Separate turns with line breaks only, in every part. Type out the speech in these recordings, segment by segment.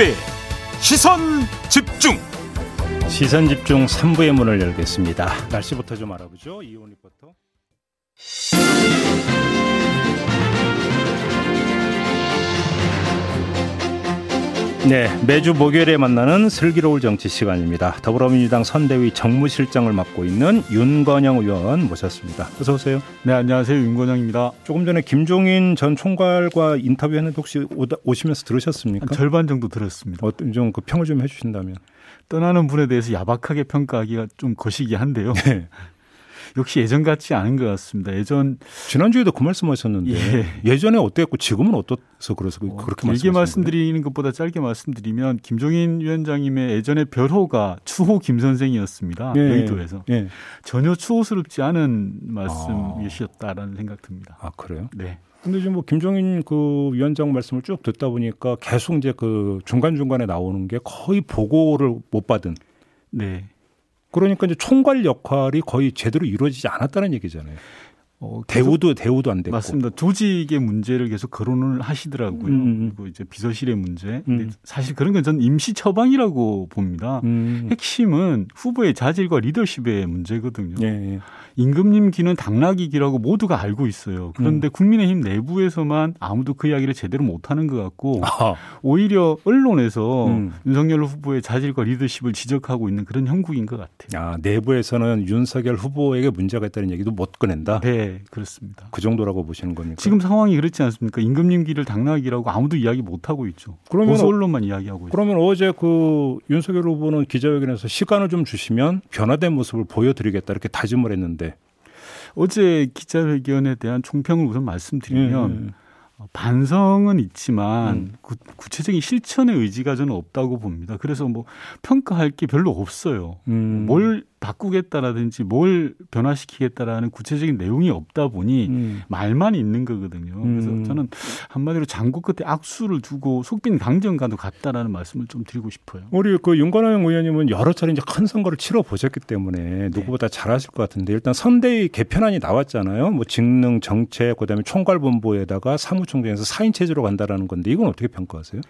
김종배 시선 집중
시선 집중 3부의 문을 열겠습니다. 날씨부터 좀 알아보죠. 이온 리포터. 네, 매주 목요일에 만나는 슬기로울 정치 시간입니다. 더불어민주당 선대위 정무실장을 맡고 있는 윤건영 의원 모셨습니다. 어서 오세요.
네, 안녕하세요. 윤건영입니다.
조금 전에 김종인 전 총괄과 인터뷰했는데 혹시 오시면서 들으셨습니까?
절반 정도 들었습니다.
어떤 좀그 평을 좀 해주신다면.
떠나는 분에 대해서 야박하게 평가하기가 좀 거시기 한데요. 네. 역시 예전 같지 않은 것 같습니다. 예전
지난주에도 그 말씀하셨는데 예. 전에 어땠고 지금은 어떠서 그래서 어, 그렇게
길게 말씀드리는 것보다 짧게 말씀드리면 김종인 위원장님의 예전에 별호가 추호 김 선생이었습니다. 예. 여의도에서 예. 전혀 추호스럽지 않은 말씀이셨다라는 아. 생각 듭니다.
아 그래요?
네.
근데 지금 뭐 김종인 그 위원장 말씀을 쭉 듣다 보니까 계속 이제 그 중간 중간에 나오는 게 거의 보고를 못 받은.
네.
그러니까 이제 총괄 역할이 거의 제대로 이루어지지 않았다는 얘기잖아요. 어, 대우도 대우도 안 됐고
맞습니다. 조직의 문제를 계속 거론을 하시더라고요. 음. 음, 음. 그리고 이제 비서실의 문제. 음. 사실 그런 건 저는 임시 처방이라고 봅니다. 음. 핵심은 후보의 자질과 리더십의 문제거든요. 예, 예. 임금님기는 당나귀기라고 모두가 알고 있어요. 그런데 음. 국민의힘 내부에서만 아무도 그 이야기를 제대로 못하는 것 같고 아하. 오히려 언론에서 음. 윤석열 후보의 자질과 리더십을 지적하고 있는 그런 형국인 것 같아요.
아 내부에서는 윤석열 후보에게 문제가 있다는 얘기도 못 꺼낸다.
네, 그렇습니다.
그 정도라고 보시는 겁니까?
지금 상황이 그렇지 않습니까? 임금님기를 당나귀라고 아무도 이야기 못 하고 있죠. 그러면 보수 언론만 이야기하고
있죠. 그러면 어제 그 윤석열 후보는 기자회견에서 시간을 좀 주시면 변화된 모습을 보여드리겠다 이렇게 다짐을 했는데
어제 기자회견에 대한 총평을 우선 말씀드리면 음. 반성은 있지만 음. 구, 체적인 실천의 의지가 저는 없다고 봅니다. 그래서 뭐 평가할 게 별로 없어요. 음. 뭘 바꾸겠다라든지 뭘 변화시키겠다라는 구체적인 내용이 없다 보니 음. 말만 있는 거거든요. 그래서 음. 저는 한마디로 장구 끝에 악수를 두고 속빈 강정과도 같다라는 말씀을 좀 드리고 싶어요.
우리 그 윤관영 의원님은 여러 차례 이제 큰 선거를 치러 보셨기 때문에 네. 누구보다 네. 잘하실 것 같은데 일단 선대위 개편안이 나왔잖아요. 뭐 직능 정책 그다음에 총괄본부에다가 사무총장에서 4인 체제로 간다라는 건데 이건 어떻게 평가하세요?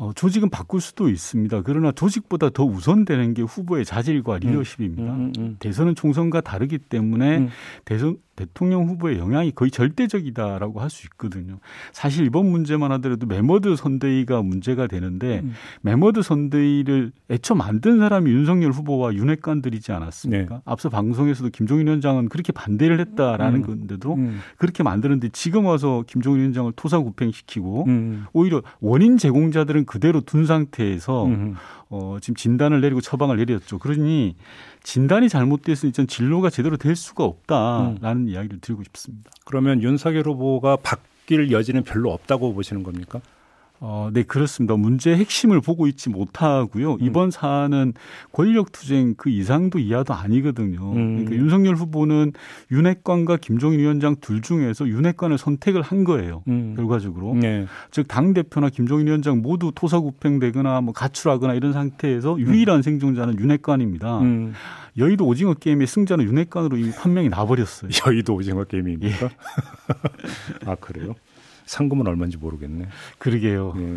어, 조직은 바꿀 수도 있습니다. 그러나 조직보다 더 우선되는 게 후보의 자질과 음. 리더십입니다. 음, 음, 음, 대선은 총선과 다르기 때문에 음. 대선 대통령 후보의 영향이 거의 절대적이다라고 할 수 있거든요. 사실 이번 문제만 하더라도 매머드 선대위가 문제가 되는데 음. 매머드 선대위를 애초 만든 사람이 윤석열 후보와 윤핵관들이지 않았습니까? 네. 앞서 방송에서도 김종인 위원장은 그렇게 반대를 했다라는 음. 건데도 음. 그렇게 만드는데 지금 와서 김종인 위원장을 토사구팽시키고 음. 오히려 원인 제공자들은 그대로 둔 상태에서 어, 지금 진단을 내리고 처방을 내렸죠. 그러니 진단이 잘못됐으니 전 진로가 제대로 될 수가 없다라는 음. 이야기를 드리고 싶습니다.
그러면 윤석열 후보가 바뀔 여지는 별로 없다고 보시는 겁니까?
어, 네, 그렇습니다. 문제의 핵심을 보고 있지 못하고요. 음. 이번 사안은 권력투쟁 그 이상도 이하도 아니거든요. 음. 그러니까 윤석열 후보는 윤핵관과 김종인 위원장 둘 중에서 윤핵관을 선택을 한 거예요. 음. 결과적으로. 네. 즉, 당대표나 김종인 위원장 모두 토사구팽되거나 뭐 가출하거나 이런 상태에서 음. 유일한 생존자는 윤핵관입니다. 음. 여의도 오징어 게임의 승자는 윤핵관으로 이미 판명이 나버렸어요.
여의도 오징어 게임입니까? 예. 아, 그래요? 상금은 얼마인지 모르겠네.
그러게요. 예.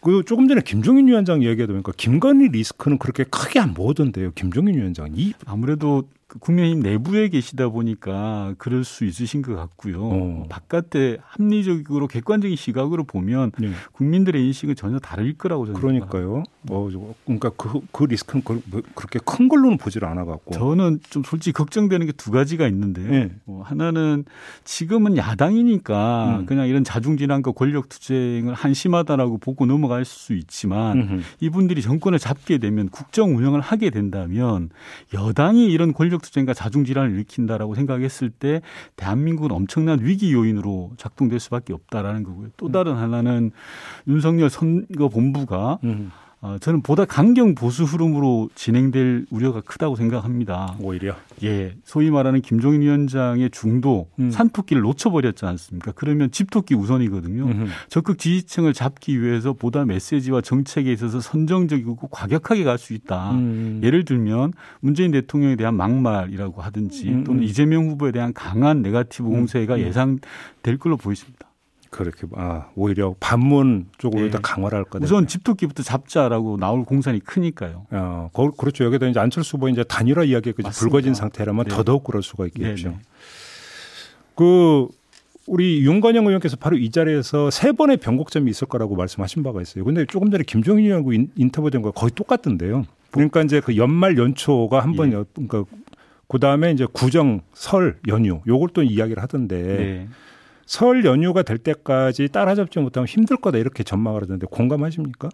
그 조금 전에 김종인 위원장 이야기하다 보니까 김건희 리스크는 그렇게 크게 안 보던데요. 김종인 위원장 이
아무래도 그 국민의힘 내부에 계시다 보니까 그럴 수 있으신 것 같고요. 어. 바깥에 합리적으로 객관적인 시각으로 보면 네. 국민들의 인식은 전혀 다를 거라고 저는
그러니까요. 뭐 그러니까 그, 그 리스크는 그, 뭐 그렇게 큰 걸로는 보질 않아 갖고
저는 좀 솔직히 걱정되는 게 두 가지가 있는데요. 네. 뭐 하나는 지금은 야당이니까 음. 그냥 이런 자중질환과 권력 투쟁을 한심하다라고 보고 넘어갈 수 있지만 음흠. 이분들이 정권을 잡게 되면 국정 운영을 하게 된다면 여당이 이런 권력 권력 투쟁과 자중 질환을 일으킨다라고 생각했을 때 대한민국은 엄청난 위기 요인으로 작동될 수밖에 없다라는 거고요. 또 다른 하나는 윤석열 선거 본부가 음. 어, 저는 보다 강경 보수 흐름으로 진행될 우려가 크다고 생각합니다.
오히려
예, 소위 말하는 김종인 위원장의 중도 음. 산토끼를 놓쳐버렸지 않습니까? 그러면 집토끼 우선이거든요. 음흠. 적극 지지층을 잡기 위해서 보다 메시지와 정책에 있어서 선정적이고 과격하게 갈 수 있다. 음. 예를 들면 문재인 대통령에 대한 막말이라고 하든지 음. 또는 이재명 후보에 대한 강한 네가티브 음. 공세가 음. 예상될 걸로 보입니다.
그렇게 아 오히려 반문 쪽으로 네. 더 강화를 할 거다.
우선 집토끼부터 잡자라고 나올 공산이 크니까요.
어, 그렇죠. 여기다 이제 안철수 후보 이제 단일화 이야기가 불거진 상태라면 네. 더더욱 그럴 수가 있겠죠. 네, 네. 그 우리 윤건영 의원께서 바로 이 자리에서 세 번의 변곡점이 있을 거라고 말씀하신 바가 있어요. 근데 조금 전에 김종인 의원하고 인터뷰된 거 거의 똑같던데요. 그러니까 이제 그 연말 연초가 한번 예. 그러니까 그 다음에 이제 구정 설 연휴 요걸 또 이야기를 하던데 네. 설 연휴가 될 때까지 따라잡지 못하면 힘들 거다 이렇게 전망을 하던데 공감하십니까?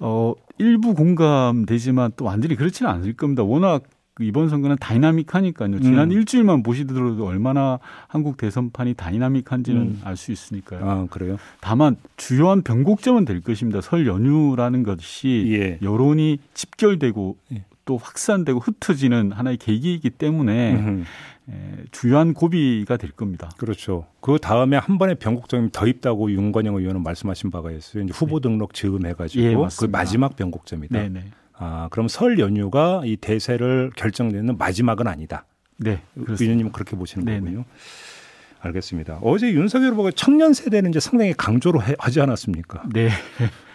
어 일부 공감되지만 또 완전히 그렇지는 않을 겁니다. 워낙 그 이번 선거는 다이나믹하니까요. 지난 음. 일주일만 보시더라도 얼마나 한국 대선판이 다이나믹한지는 음. 알수 있으니까요.
아, 그래요?
다만 주요한 변곡점은 될 것입니다. 설 연휴라는 것이 예. 여론이 집결되고 예. 또 확산되고 흩어지는 하나의 계기이기 때문에 에, 주요한 고비가 될 겁니다.
그렇죠. 그 다음에 한 번의 변곡점이 더 있다고 윤건영 의원은 말씀하신 바가 있어요. 이제 후보 네. 등록 즈음해가지고 예, 그 마지막 변곡점이다. 네네. 네. 아, 그럼 설 연휴가 이 대세를 결정되는 마지막은 아니다.
네.
위원님은 그렇게 보시는 네네. 거군요. 알겠습니다. 어제 윤석열 후보가 청년 세대는 이제 상당히 강조로 해, 하지 않았습니까?
네.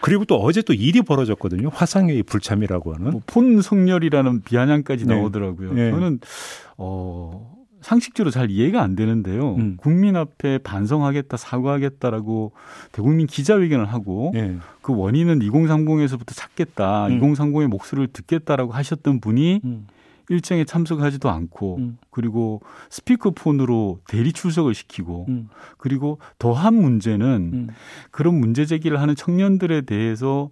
그리고 또 어제 또 일이 벌어졌거든요. 화상회의 불참이라고 하는.
뭐 폰성렬이라는 비아냥까지 네. 나오더라고요. 네. 저는 어 상식적으로 잘 이해가 안 되는데요. 음. 국민 앞에 반성하겠다, 사과하겠다라고 대국민 기자회견을 하고 네. 그 원인은 2030에서부터 찾겠다, 음. 2030의 목소리를 듣겠다라고 하셨던 분이 음. 일정에 참석하지도 않고 음. 그리고 스피커폰으로 대리 출석을 시키고 음. 그리고 더한 문제는 음. 그런 문제 제기를 하는 청년들에 대해서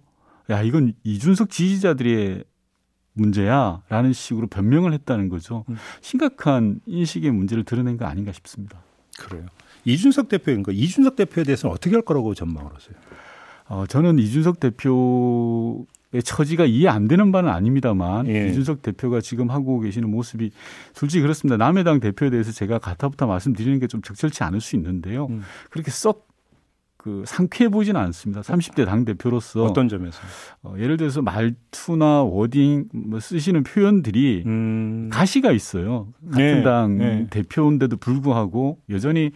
야 이건 이준석 지지자들의 문제야라는 식으로 변명을 했다는 거죠. 음. 심각한 인식의 문제를 드러낸 거 아닌가 싶습니다.
그래요. 이준석 대표인가? 이준석 대표에 대해서는 어떻게 할 거라고 전망을 하세요?
어, 저는 이준석 대표의 처지가 이해 안 되는 바는 아닙니다만 예. 이준석 대표가 지금 하고 계시는 모습이 솔직히 그렇습니다. 남해당 대표에 대해서 제가 가타부터 말씀드리는 게 좀 적절치 않을 수 있는데요. 음. 그렇게 썩그 상쾌해 보이지는 않습니다. 30대 당 대표로서
어떤 점에서
어, 예를 들어서 말투나 워딩 뭐 쓰시는 표현들이 음. 가시가 있어요. 같은 네. 당 네. 대표인데도 불구하고 여전히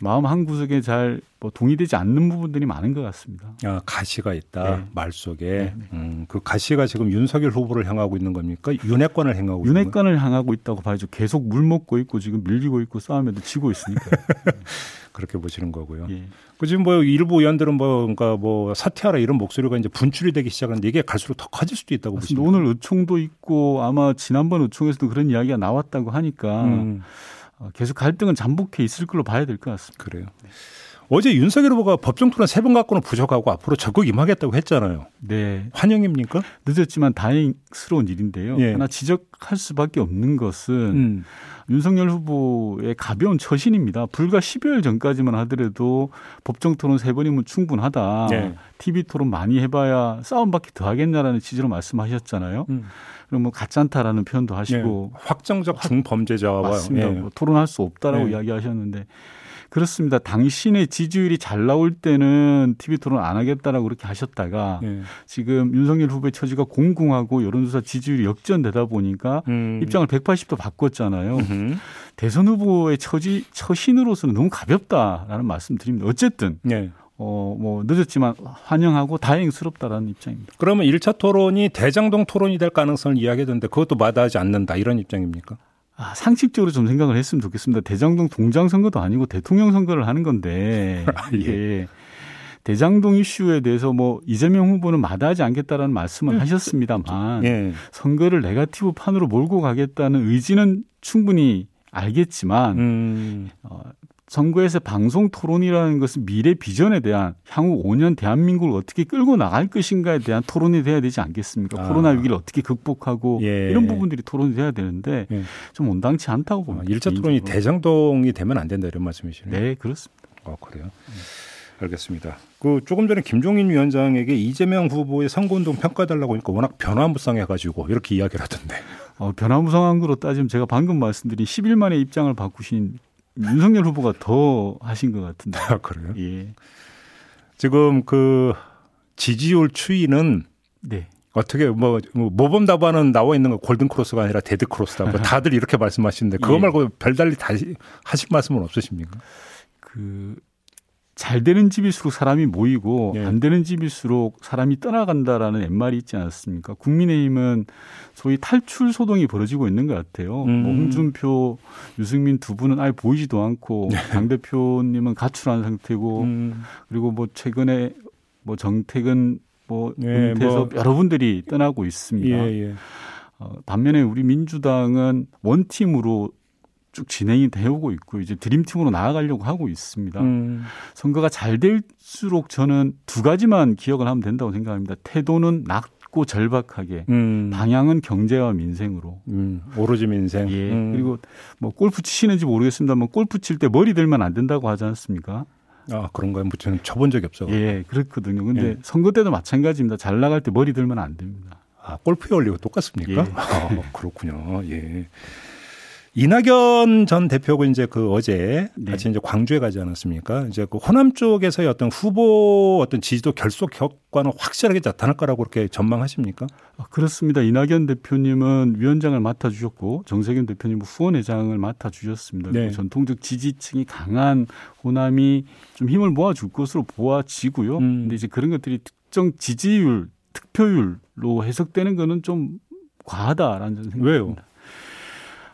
마음 한 구석에 잘 뭐 동의되지 않는 부분들이 많은 것 같습니다.
아, 가시가 있다 네. 말 속에 네, 네. 음, 그 가시가 지금 윤석열 후보를 향하고 있는 겁니까? 윤핵관을 향하고
윤핵관을 향하고 있다고 봐야죠. 계속 물 먹고 있고 지금 밀리고 있고 싸움에도 지고 있으니까.
그렇게 보시는 거고요. 예. 그 지금 뭐 일부 의원들은 뭐 그러니까 뭐 사퇴하라 이런 목소리가 이제 분출이 되기 시작하는데 이게 갈수록 더 커질 수도 있다고 보시죠.
오늘 의총도 있고 아마 지난번 의총에서도 그런 이야기가 나왔다고 하니까 음. 어, 계속 갈등은 잠복해 있을 걸로 봐야 될 것 같습니다.
그래요. 네. 어제 윤석열 후보가 법정 토론 세 번 갖고는 부족하고 앞으로 적극 임하겠다고 했잖아요.
네.
환영입니까?
늦었지만 다행스러운 일인데요. 예. 하나 지적할 수밖에 없는 것은 음. 윤석열 후보의 가벼운 처신입니다. 불과 10여일 전까지만 하더라도 법정 토론 세 번이면 충분하다. 네. TV 토론 많이 해봐야 싸움밖에 더 하겠냐라는 취지로 말씀하셨잖아요. 음. 그럼 뭐 가짜않다라는 표현도 하시고
네. 확정적 중범죄자와
맞습니다. 예. 뭐 토론할 수 없다라고 네. 이야기하셨는데 그렇습니다. 당신의 지지율이 잘 나올 때는 TV 토론 안 하겠다라고 그렇게 하셨다가 네. 지금 윤석열 후보의 처지가 공공하고 여론조사 지지율이 역전되다 보니까 음. 입장을 180도 바꿨잖아요. 음흠. 대선 후보의 처지 처신으로서는 너무 가볍다라는 말씀드립니다. 어쨌든 네. 어, 뭐, 늦었지만 환영하고 다행스럽다라는 입장입니다.
그러면 1차 토론이 대장동 토론이 될 가능성을 이야기했는데 그것도 마다하지 않는다 이런 입장입니까?
아, 상식적으로 좀 생각을 했으면 좋겠습니다. 대장동 동장 선거도 아니고 대통령 선거를 하는 건데 아, 예. 이게 대장동 이슈에 대해서 뭐 이재명 후보는 마다하지 않겠다라는 말씀을 음. 하셨습니다만 예. 선거를 네가티브 판으로 몰고 가겠다는 의지는 충분히 알겠지만 음. 어, 선거에서 방송 토론이라는 것은 미래 비전에 대한 향후 5년 대한민국을 어떻게 끌고 나갈 것인가에 대한 토론이 돼야 되지 않겠습니까? 아. 코로나 위기를 어떻게 극복하고 예. 이런 부분들이 토론이 돼야 되는데 예. 좀 온당치 않다고 봅니다.
아, 1차 토론이 대장동이 되면 안 된다 이런 말씀이시네요.
네, 그렇습니다.
아, 그래요. 음. 알겠습니다. 그 조금 전에 김종인 위원장에게 이재명 후보의 선거운동 평가달라고 하니까 워낙 변화무쌍해가지고 이렇게 이야기를 하던데.
어, 변화무쌍한 거로 따지면 제가 방금 말씀드린 10일 만에 입장을 바꾸신 윤석열 후보가 더 하신 것 같은데.
아, 그래요? 예. 지금 그 지지율 추이는 네. 어떻게 뭐, 뭐 모범 답안은 나와 있는 거 골든 크로스가 아니라 데드 크로스다. 뭐 다들 이렇게 말씀하시는데 그거 예. 말고 별달리 다시 하실 말씀은 없으십니까?
그 잘 되는 집일수록 사람이 모이고 네. 안 되는 집일수록 사람이 떠나간다라는 옛말이 있지 않았습니까? 국민의힘은 소위 탈출 소동이 벌어지고 있는 것 같아요. 음. 뭐 홍준표, 유승민 두 분은 아예 보이지도 않고 네. 당 대표님은 가출한 상태고 음. 그리고 뭐 최근에 뭐 정택은 뭐 네, 은퇴해서 뭐. 여러분들이 떠나고 있습니다. 예, 예. 어, 반면에 우리 민주당은 원팀으로 쭉 진행이 되어오고 있고 이제 드림팀으로 나아가려고 하고 있습니다. 음. 선거가 잘 될수록 저는 두 가지만 기억을 하면 된다고 생각합니다. 태도는 낮고 절박하게, 음. 방향은 경제와 민생으로.
음. 오로지 민생.
예. 음. 그리고 뭐 골프 치시는지 모르겠습니다만 골프 칠 때 머리 들면 안 된다고 하지 않습니까?
아 그런가요? 뭐 저는 쳐본 적이 없어.
예, 그렇거든요. 근데 예. 선거 때도 마찬가지입니다. 잘 나갈 때 머리 들면 안 됩니다.
아 골프에 올리고 똑같습니까? 예. 아, 그렇군요. 예. 이낙연 전 대표가 이제 그 어제 네. 같이 이제 광주에 가지 않았습니까? 이제 그 호남 쪽에서의 어떤 후보 어떤 지지도 결속 효과는 확실하게 나타날 거라고 그렇게 전망하십니까?
아, 그렇습니다. 이낙연 대표님은 위원장을 맡아주셨고 정세균 대표님은 후원회장을 맡아주셨습니다. 네. 전통적 지지층이 강한 호남이 좀 힘을 모아줄 것으로 보아지고요. 음. 근데 이제 그런 것들이 특정 지지율, 득표율로 해석되는 거는 좀 과하다라는 생각입니다. 왜요?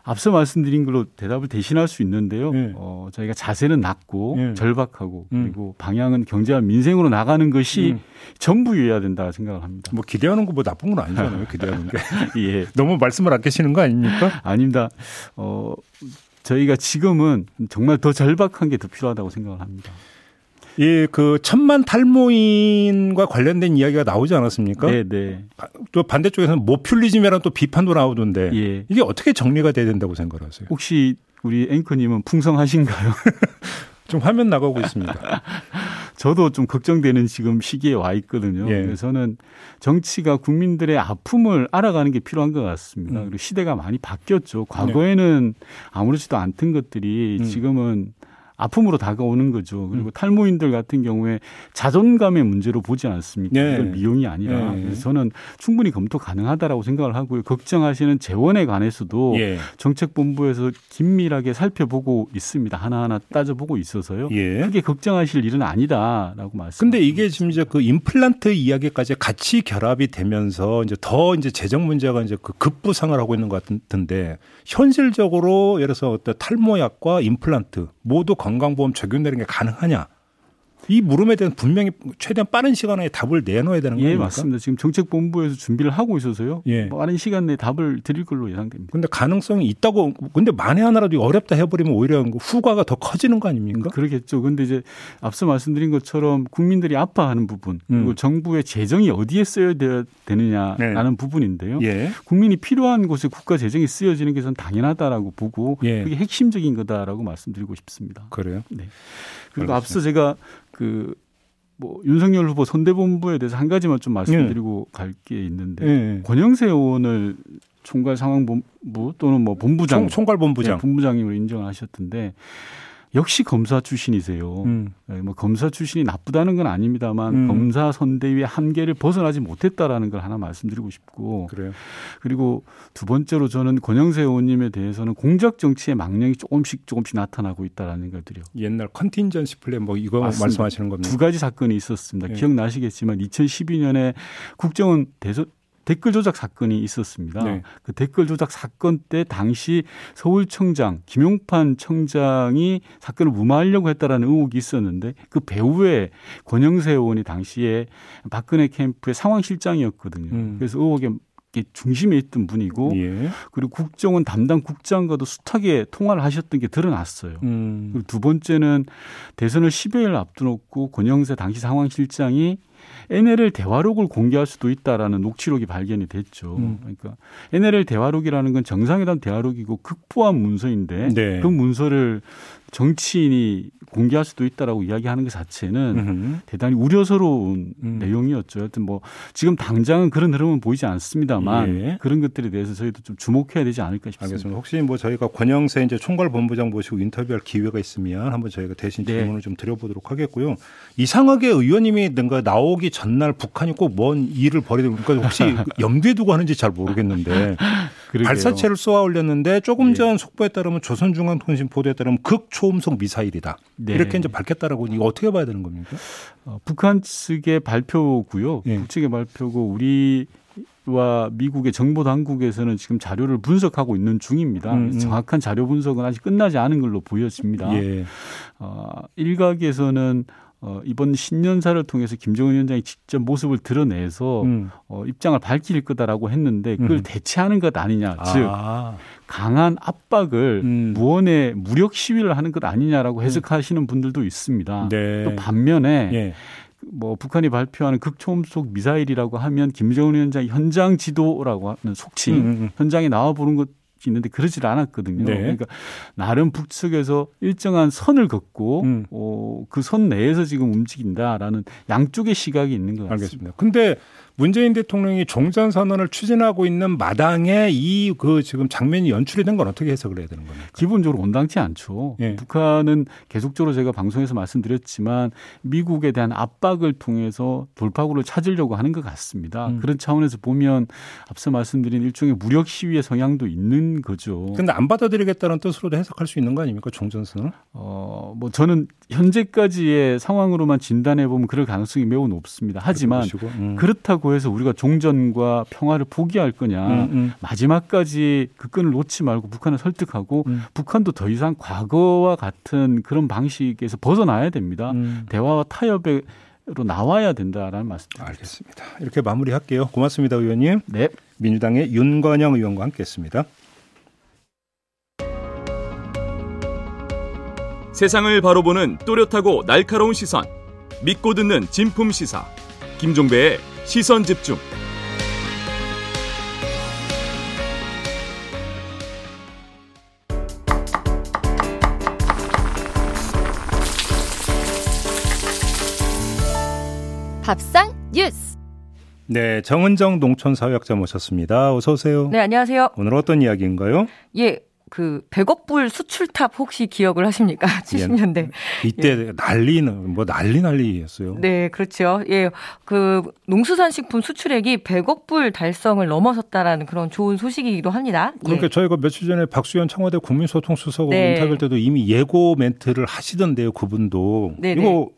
앞서 말씀드린 걸로 대답을 대신할 수 있는데요. 네. 어, 저희가 자세는 낮고 네. 절박하고 음. 그리고 방향은 경제와 민생으로 나가는 것이 음. 전부여야 된다 생각을 합니다.
뭐 기대하는 거 뭐 나쁜 건 아니잖아요. 기대하는 게. 예. 너무 말씀을 아끼시는 거 아닙니까?
아닙니다. 어, 저희가 지금은 정말 더 절박한 게 더 필요하다고 생각을 합니다.
예, 그 천만 탈모인과 관련된 이야기가 나오지 않았습니까? 네, 네. 또 반대쪽에서는 모퓰리즘이라는 또 비판도 나오던데 예. 이게 어떻게 정리가 돼야 된다고 생각하세요?
혹시 우리 앵커님은 풍성하신가요?
좀 화면 나가고 있습니다.
저도 좀 걱정되는 지금 시기에 와 있거든요. 예. 그래서는 정치가 국민들의 아픔을 알아가는 게 필요한 것 같습니다. 음. 그리고 시대가 많이 바뀌었죠. 과거에는 아무렇지도 않던 것들이 음. 지금은 아픔으로 다가오는 거죠. 그리고 음. 탈모인들 같은 경우에 자존감의 문제로 보지 않습니까? 네. 이걸 미용이 아니라. 네. 그래서 저는 충분히 검토 가능하다라고 생각을 하고요. 걱정하시는 재원에 관해서도 예. 정책본부에서 긴밀하게 살펴보고 있습니다. 하나하나 따져보고 있어서요. 예. 크게 걱정하실 일은 아니다라고 말씀.
근데 이게 지금 이제 그 임플란트 이야기까지 같이 결합이 되면서 이제 더 이제 재정 문제가 이제 그 급부상을 하고 있는 것 같은데 현실적으로 예를 들어서 어떤 탈모약과 임플란트 모두 건강보험 적용 되는 게 가능하냐? 이 물음에 대한 분명히 최대한 빠른 시간 에 답을 내놓아야 되는 거예요.
예, 맞습니다. 지금 정책본부에서 준비를 하고 있어서요. 예. 빠른 시간 내에 답을 드릴 걸로 예상됩니다.
근데 가능성이 있다고 근데 만에 하나라도 어렵다 해버리면 오히려 후과가 더 커지는 거 아닙니까?
그러겠죠. 근데 이제 앞서 말씀드린 것처럼 국민들이 아파하는 부분 그리고 음. 정부의 재정이 어디에 써야 되느냐라는 네. 부분인데요. 예. 국민이 필요한 곳에 국가 재정이 쓰여지는 게 저는 당연하다라고 보고 예. 그게 핵심적인 거다라고 말씀드리고 싶습니다.
그래요?
네. 그리고 알겠습니다. 앞서 제가 그, 뭐, 윤석열 후보 선대본부에 대해서 한 가지만 좀 말씀드리고 네. 갈게 있는데, 네. 권영세 의원을 총괄 상황본부 또는 뭐 본부장.
총, 괄 본부장.
네, 본부장님으로 인정을 하셨던데, 역시 검사 출신이세요. 음. 네, 뭐 검사 출신이 나쁘다는 건 아닙니다만 음. 검사 선대위의 한계를 벗어나지 못했다라는 걸 하나 말씀드리고 싶고
그래요.
그리고 두 번째로 저는 권영세 의원님에 대해서는 공작 정치의 망령이 조금씩 조금씩 나타나고 있다라는 것들이요.
옛날 컨틴전시 플랜 뭐 이거 맞습니다. 말씀하시는 겁니다.
두 가지 사건이 있었습니다. 네. 기억나시겠지만 2012년에 국정원 대선 댓글 조작 사건이 있었습니다. 네. 그 댓글 조작 사건 때 당시 서울청장 김용판 청장이 사건을 무마하려고 했다라는 의혹이 있었는데 그 배후에 권영세 의원이 당시에 박근혜 캠프의 상황실장이었거든요. 음. 그래서 의혹에 중심에 있던 분이고 예. 그리고 국정원 담당 국장과도 숱하게 통화를 하셨던 게 드러났어요. 음. 그리고 두 번째는 대선을 10여일 앞두놓고 권영세 당시 상황실장이 NLL 대화록을 공개할 수도 있다라는 녹취록이 발견이 됐죠. 음. 그러니까 NLL 대화록이라는 건 정상회담 대화록이고 극보한 문서인데 네. 그 문서를 정치인이 공개할 수도 있다라고 이야기하는 것 자체는 음흠. 대단히 우려스러운 음. 내용이었죠. 하여튼 뭐 지금 당장은 그런 흐름은 보이지 않습니다만 예. 그런 것들에 대해서 저희도 좀 주목해야 되지 않을까 싶습니다.
알겠습니다. 혹시 뭐 저희가 권영세 이제 총괄 본부장 모시고 인터뷰할 기회가 있으면 한번 저희가 대신 네. 질문을 좀 드려보도록 하겠고요. 이상하게 의원님이 뭔가 나오기 전날 북한이 꼭 뭔 일을 벌이는 그러니까 혹시 염두에 두고 하는지 잘 모르겠는데
그러게요.
발사체를 쏘아 올렸는데 조금
예.
전 속보에 따르면 조선중앙통신 보도에 따르면 극초음속 미사일이다.
네.
이렇게 이제 밝혔다라고 이거 어떻게 봐야 되는 겁니까?
어, 북한 측의 발표고요.
예.
북측의 발표고 우리 와 미국의 정보 당국에서는 지금 자료를 분석하고 있는 중입니다.
음, 음.
정확한 자료 분석은 아직 끝나지 않은 걸로 보여집니다.
예.
어, 일각에서는 어, 이번 신년사를 통해서 김정은 위원장이 직접 모습을 드러내서
음.
어, 입장을 밝힐 거다라고 했는데 그걸
음.
대체하는 것 아니냐, 즉
아.
강한 압박을
음.
무언의 무력 시위를 하는 것 아니냐라고 해석하시는 분들도 있습니다.
네.
또 반면에
예.
뭐 북한이 발표하는 극초음속 미사일이라고 하면 김정은 위원장이 현장 지도라고 하는 속칭
음, 음.
현장에 나와 보는 것이 있는데 그러질 않았거든요.
네.
그러니까 나름 북측에서 일정한 선을 긋고
음.
어, 그 선 내에서 지금 움직인다라는 양쪽의 시각이 있는 것 같습니다.
알겠습니다. 근데 문재인 대통령이 종전 선언을 추진하고 있는 마당에 이 그 지금 장면이 연출이 된 건 어떻게 해석을 해야 되는 겁니까?
기본적으로 온당치 않죠.
예.
북한은 계속적으로 제가 방송에서 말씀드렸지만 미국에 대한 압박을 통해서 돌파구를 찾으려고 하는 것 같습니다.
음.
그런 차원에서 보면 앞서 말씀드린 일종의 무력 시위의 성향도 있는 거죠.
근데 안 받아들이겠다는 뜻으로도 해석할 수 있는 거 아닙니까? 종전 선언?
어, 뭐 저는 현재까지의 상황으로만 진단해 보면 그럴 가능성이 매우 높습니다. 하지만
보시고. 음.
그렇다고 해서 우리가 종전과 평화를 포기할 거냐.
음, 음.
마지막까지 그 끈을 놓지 말고 북한을 설득하고
음.
북한도 더 이상 과거와 같은 그런 방식에서 벗어나야 됩니다.
음.
대화와 타협으로 나와야 된다라는 말씀입니다.
알겠습니다. 이렇게 마무리할게요. 고맙습니다, 의원님.
네.
민주당의 윤건영 의원과 함께했습니다.
세상을 바로 보는 또렷하고 날카로운 시선. 믿고 듣는 진품 시사. 김종배의 시선 집중.
밥상 뉴스.
네, 정은정 농촌 사회학자 모셨습니다. 어서 오세요.
네, 안녕하세요.
오늘 어떤 이야기인가요?
예, 그 100억 불 수출탑 혹시 기억을 하십니까? 70년대.
이때 난리는 뭐 난리 난리였어요.
예. 네, 그렇죠. 예, 그 농수산 식품 수출액이 100억 불 달성을 넘어섰다라는 그런 좋은 소식이기도 합니다. 예.
그러니까 저희가 며칠 전에 박수현 청와대 국민소통수석
네.
인터뷰 때도 이미 예고 멘트를 하시던데요, 그분도.
네네.
이거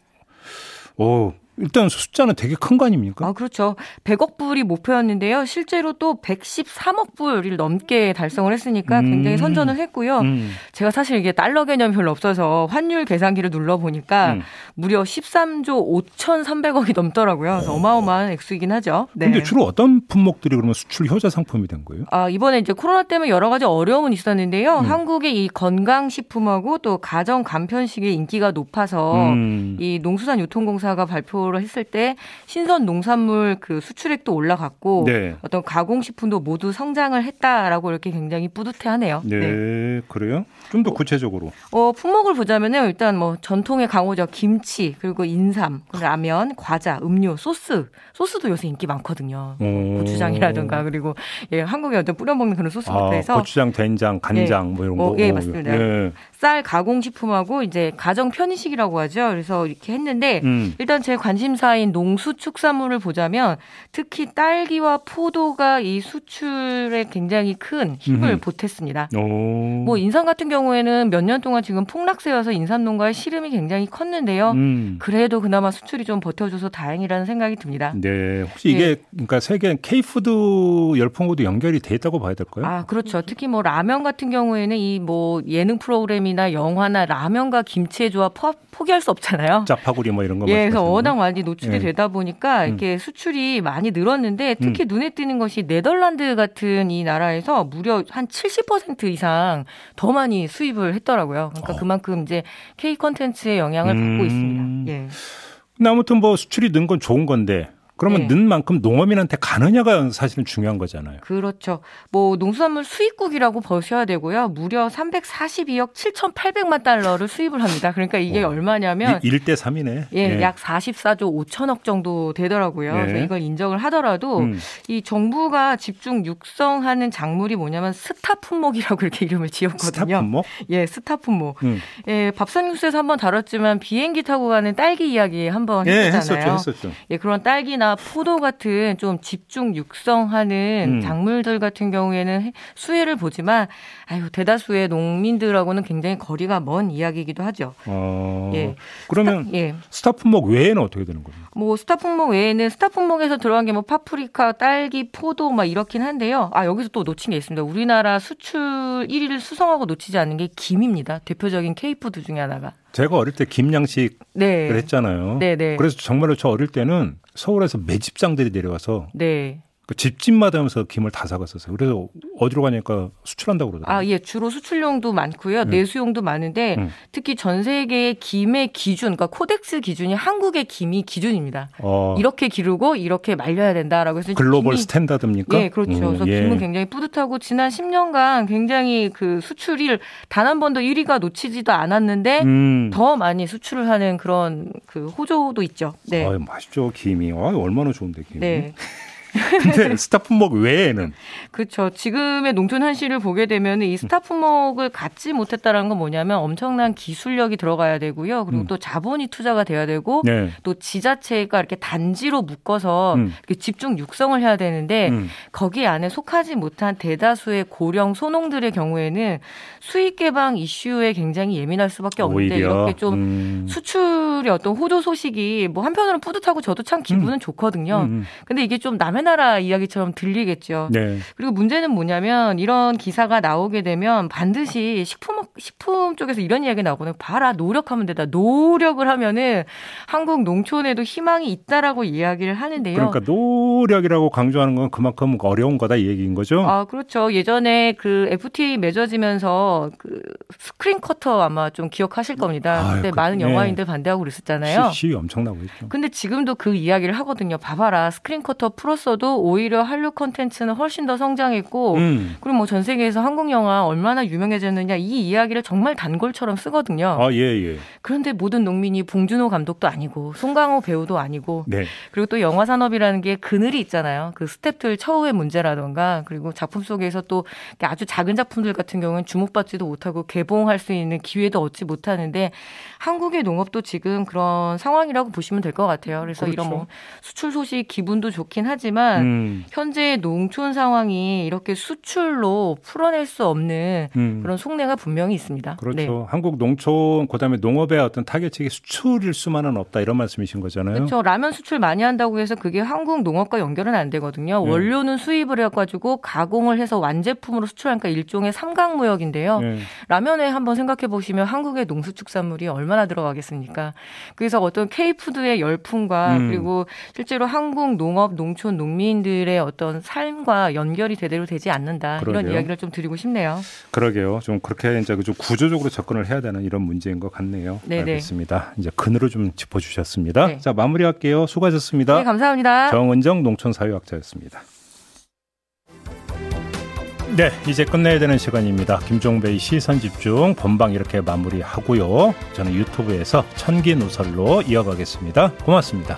어 일단 숫자는 되게 큰 거 아닙니까?
아, 그렇죠. 100억 불이 목표였는데요. 실제로 또 113억 불을 넘게 달성을 했으니까
음.
굉장히 선전을 했고요.
음.
제가 사실 이게 달러 개념이 별로 없어서 환율 계산기를 눌러보니까
음.
무려 13조 5,300억이 넘더라고요. 그래서 어마어마한 액수이긴 하죠. 네.
근데 주로 어떤 품목들이 그러면 수출 효자 상품이 된 거예요?
아, 이번에 이제 코로나 때문에 여러 가지 어려움은 있었는데요.
음.
한국의 이 건강식품하고 또 가정 간편식의 인기가 높아서
음.
이 농수산유통공사가 발표 를 했을 때 신선 농산물 그 수출액도 올라갔고
네.
어떤 가공식품도 모두 성장을 했다라고 이렇게 굉장히 뿌듯해하네요.
네, 그래요? 좀 더 구체적으로.
어, 품목을 보자면은 일단 뭐 전통의 강호죠. 김치, 그리고 인삼, 라면, 과자, 음료, 소스. 소스도 요새 인기 많거든요.
어.
고추장이라든가 그리고 예, 한국에 어떤 뿌려 먹는 그런 소스부터
아,
해서
고추장, 된장, 간장 뭐 이런
어,
거.
예,
어,
맞습니다.
예.
쌀 가공식품하고 이제 가정 편의식이라고 하죠. 그래서 이렇게 했는데
음.
일단 제 관심 사인 농수축산물을 보자면 특히 딸기와 포도가 이 수출에 굉장히 큰 힘을
음흠.
보탰습니다.
오.
뭐 인삼 같은 경우에는 몇 년 동안 지금 폭락세여서 인삼 농가의 시름이 굉장히 컸는데요.
음.
그래도 그나마 수출이 좀 버텨줘서 다행이라는 생각이 듭니다.
네. 혹시 이게 그러니까 세계 K푸드 열풍하고도 연결이 돼 있다고 봐야 될까요?
아, 그렇죠. 특히 뭐 라면 같은 경우에는 이 뭐 예능 프로그램이나 영화나 라면과 김치의 조합 포, 포기할 수 없잖아요.
짜파구리 뭐 이런 거
예, 그래서 워낙? 많이 노출이
예.
되다 보니까 이렇게 수출이 많이 늘었는데 특히 눈에 띄는 것이 네덜란드 같은 이 나라에서 무려 한 70% 이상 더 많이 수입을 했더라고요. 그러니까 그만큼 이제 K 컨텐츠의 영향을 받고
음.
있습니다. 예.
근데 아무튼 뭐 수출이 는 건 좋은 건데 그러면
네.
는 만큼 농업인한테 가느냐가 사실은 중요한 거잖아요.
그렇죠. 뭐 농수산물 수입국이라고 보셔야 되고요. 무려 342억 7,800만 달러를 수입을 합니다. 그러니까 이게 얼마냐면
1대 3이네.
예, 약 44조 5천억 정도 되더라고요.
네.
그래서 이걸 인정을 하더라도
음.
이 정부가 집중 육성하는 작물이 뭐냐면 스타 품목이라고 이렇게 이름을 지었거든요.
스타 품목?
예, 스타 품목.
음.
예, 밥상 뉴스에서 한번 다뤘지만 비행기 타고 가는 딸기 이야기 한번
예,
했었잖아요.
했었죠, 했었죠.
예, 그런 딸기나 포도 같은 좀 집중 육성하는 음. 작물들 같은 경우에는 수혜를 보지만 아유 대다수의 농민들하고는 굉장히 거리가 먼 이야기이기도 하죠.
어, 예. 그러면 스타, 예. 스타 품목 외에는 어떻게 되는 겁니까?
뭐 스타 품목 외에는 스타 품목에서 들어간 게 뭐 파프리카, 딸기, 포도 막 이렇긴 한데요. 아 여기서 또 놓친 게 있습니다. 우리나라 수출 1위를 수성하고 놓치지 않는 게 김입니다. 대표적인 K푸드 중에 하나가.
제가 어릴 때 김양식을 네. 했잖아요. 네, 네. 그래서 정말로 저 어릴 때는 서울에서 매집장들이 내려와서 네. 그 집집마다 하면서 김을 다 사갔었어요. 그래서 어디로 가니까 수출한다고 그러더라고요.
아, 예. 주로 수출용도 많고요. 네. 내수용도 많은데 음. 특히 전 세계의 김의 기준, 그러니까 코덱스 기준이 한국의 김이 기준입니다. 어. 이렇게 기르고 이렇게 말려야 된다라고 해서
글로벌 김이, 스탠다드입니까?
예, 그렇죠. 음, 그래서 예. 김은 굉장히 뿌듯하고 지난 10년간 굉장히 그 수출을 단 한 번도 1위가 놓치지도 않았는데 음. 더 많이 수출을 하는 그런 그 호조도 있죠. 네.
아, 맛있죠, 김이. 아, 얼마나 좋은데 김이. 네. 근데 스타 품목 외에는
그렇죠. 지금의 농촌 한시를 보게 되면 이 스타 품목을 갖지 못했다라는 건 뭐냐면 엄청난 기술력이 들어가야 되고요. 그리고 음. 또 자본이 투자가 돼야 되고 네. 또 지자체가 이렇게 단지로 묶어서 음. 집중 육성을 해야 되는데 음. 거기 안에 속하지 못한 대다수의 고령 소농들의 경우에는 수익 개방 이슈에 굉장히 예민할 수밖에 없는데 오히려. 이렇게 좀 음. 수출의 어떤 호조 소식이 뭐 한편으로는 뿌듯하고 저도 참 기분은 음. 좋거든요. 음, 근데 이게 좀 남의 나라 이야기처럼 들리겠죠. 네. 그리고 문제는 뭐냐면 이런 기사가 나오게 되면 반드시 식품 식품 쪽에서 이런 이야기 나오거든요. 봐라 노력하면 되다. 노력을 하면은 한국 농촌에도 희망이 있다라고 이야기를 하는데요.
그러니까 노력이라고 강조하는 건 그만큼 어려운 거다 이 얘기인 거죠.
아 그렇죠. 예전에 그 FTA 맺어지면서 그 스크린 쿼터 아마 좀 기억하실 겁니다. 아유, 그때 그, 많은 영화인들 네. 반대하고 그랬었잖아요.
시, 시 엄청났었죠.
근데 지금도 그 이야기를 하거든요. 봐봐라 스크린 쿼터 풀었어도 오히려 한류 콘텐츠는 훨씬 더 성장했고 음. 그리고 뭐 전 세계에서 한국 영화 얼마나 유명해졌느냐 이 이야기를 정말 단골처럼 쓰거든요.
아, 예, 예.
그런데 모든 농민이 봉준호 감독도 아니고 송강호 배우도 아니고 네. 그리고 또 영화 산업이라는 게 그늘이 있잖아요. 그 스탭들 처우의 문제라던가 그리고 작품 속에서 또 아주 작은 작품들 같은 경우는 주목받지도 못하고 개봉할 수 있는 기회도 얻지 못하는데 한국의 농업도 지금 그런 상황이라고 보시면 될 것 같아요. 그래서 그렇죠. 이런 뭐 수출 소식 기분도 좋긴 하지만 음. 현재 농촌 상황이 이렇게 수출로 풀어낼 수 없는 음. 그런 속내가 분명히 있습니다.
그렇죠. 네. 한국 농촌 그다음에 농업의 어떤 타겟책이 수출일 수만은 없다 이런 말씀이신 거잖아요.
그렇죠. 라면 수출 많이 한다고 해서 그게 한국 농업과 연결은 안 되거든요. 네. 원료는 수입을 해가지고 가공을 해서 완제품으로 수출하니까 일종의 삼각무역인데요. 네. 라면에 한번 생각해 보시면 한국의 농수축산물이 얼마나 들어가겠습니까? 그래서 어떤 K푸드의 열풍과 음. 그리고 실제로 한국 농업, 농촌, 농 민들의 어떤 삶과 연결이 제대로 되지 않는다 그러게요. 이런 이야기를 좀 드리고 싶네요.
그러게요. 좀 그렇게 이제 좀 구조적으로 접근을 해야 되는 이런 문제인 것 같네요. 네네. 알겠습니다. 이제 근으로 좀 짚어주셨습니다. 네. 자 마무리할게요. 수고하셨습니다.
네, 감사합니다.
정은정 농촌사회학자였습니다. 네, 이제 끝내야 되는 시간입니다. 김종배의 시선 집중 본방 이렇게 마무리하고요. 저는 유튜브에서 천기 누설로 이어가겠습니다. 고맙습니다.